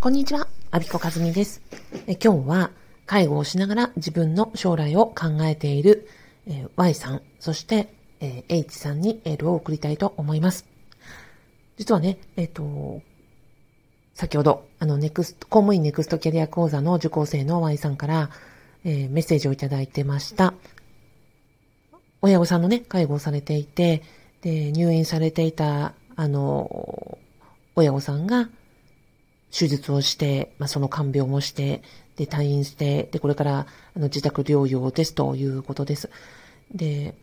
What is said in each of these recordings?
こんにちは、アビコカズミですえ。今日は介護をしながら自分の将来を考えている、え、Y さん、そして、え、H さんにエールを送りたいと思います。実はね、えっ、と、先ほど、あの、ネクスト、公務員ネクストキャリア講座の受講生の Y さんから、え、メッセージをいただいてました。親御さんのね、介護をされていて、で、入院されていた、あの、親御さんが、手術をして、まあ、その看病もして、で、退院して、で、これから、あの、自宅療養ですということです。で、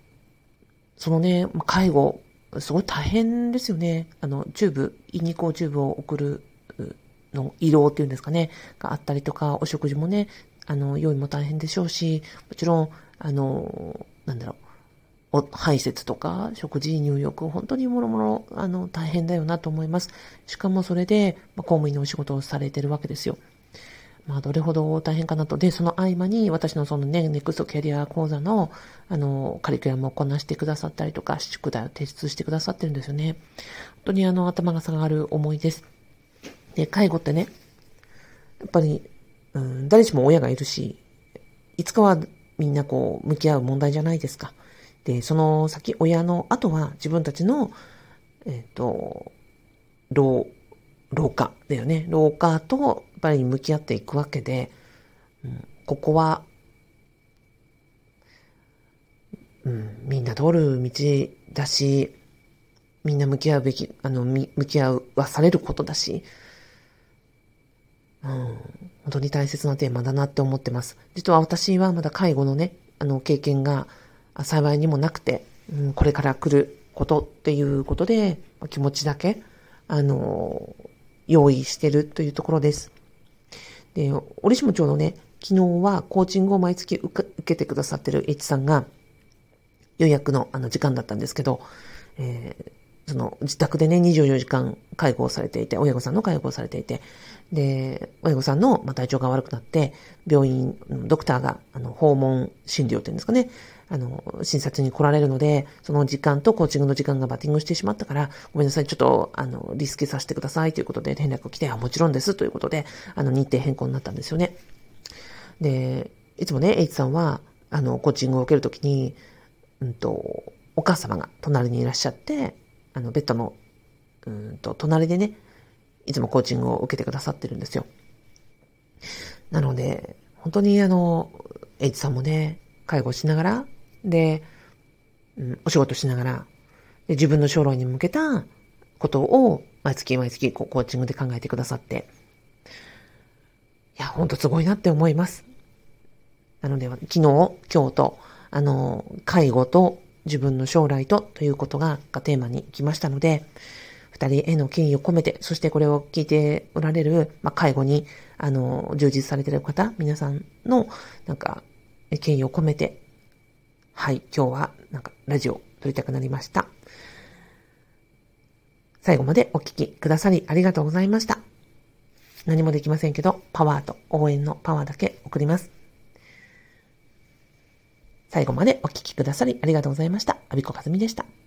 そのね、介護、すごい大変ですよね。あの、チューブ、胃にこうチューブを送るの胃ろうっていうんですかね、があったりとか、お食事もね、あの、用意も大変でしょうし、もちろん、あの、なんだろう、排泄とか、食事、入浴、本当にもろもろ、あの、大変だよなと思います。しかもそれで、まあ、公務員のお仕事をされてるわけですよ。まあ、どれほど大変かなと。で、その合間に、私のそのね、ネクストキャリア講座の、あの、カリキュラムをこなしてくださったりとか、宿題を提出してくださってるんですよね。本当にあの、頭が下がる思いです。で、介護ってね、やっぱり、うん、誰しも親がいるし、いつかはみんなこう、向き合う問題じゃないですか。で、その先、親の後は自分たちの、えっ、ー、と、老、老化だよね。老化と、やっぱり向き合っていくわけで、うん、ここは、うん、みんな通る道だし、みんな向き合うべき、あの、向き合うはされることだし、うん、本当に大切なテーマだなって思ってます。実は私はまだ介護のね、あの、経験が幸いにもなくて、うん、これから来ることっていうことで、気持ちだけ、あの、用意してるというところです。で、折しもちょうどね、昨日はコーチングを毎月受けてくださってる H さんが予約のあの時間だったんですけど、えー、その自宅でね、24時間介護をされていて、親御さんの介護をされていて、で、親御さんの、体調が悪くなって、病院、ドクターが、あの、訪問診療っていうんですかね、あの、診察に来られるので、その時間とコーチングの時間がバッティングしてしまったから、ごめんなさい、ちょっと、あの、リスケさせてくださいということで連絡来て、あ、もちろんですということで、あの、日程変更になったんですよね。で、いつもね、H さんは、あの、コーチングを受けるときに、うんと、お母様が隣にいらっしゃって、あの、ベッドの、うんと、隣でね、いつもコーチングを受けてくださってるんですよ。なので、本当にあの、エイチさんもね、介護しながら、で、うん、お仕事しながら、で自分の将来に向けたことを毎月毎月こうコーチングで考えてくださって、いや、ほんとすごいなって思います。なので、昨日、今日と、あの、介護と自分の将来とということがテーマに来ましたので、二人への敬意を込めて、そしてこれを聞いておられる、まあ、介護に、あの、充実されている方、皆さんの、なんか、敬意を込めて、はい、今日は、なんか、ラジオ撮りたくなりました。最後までお聞きくださりありがとうございました。何もできませんけど、パワーと応援のパワーだけ送ります。最後までお聴きくださりありがとうございました。アビコカズミでした。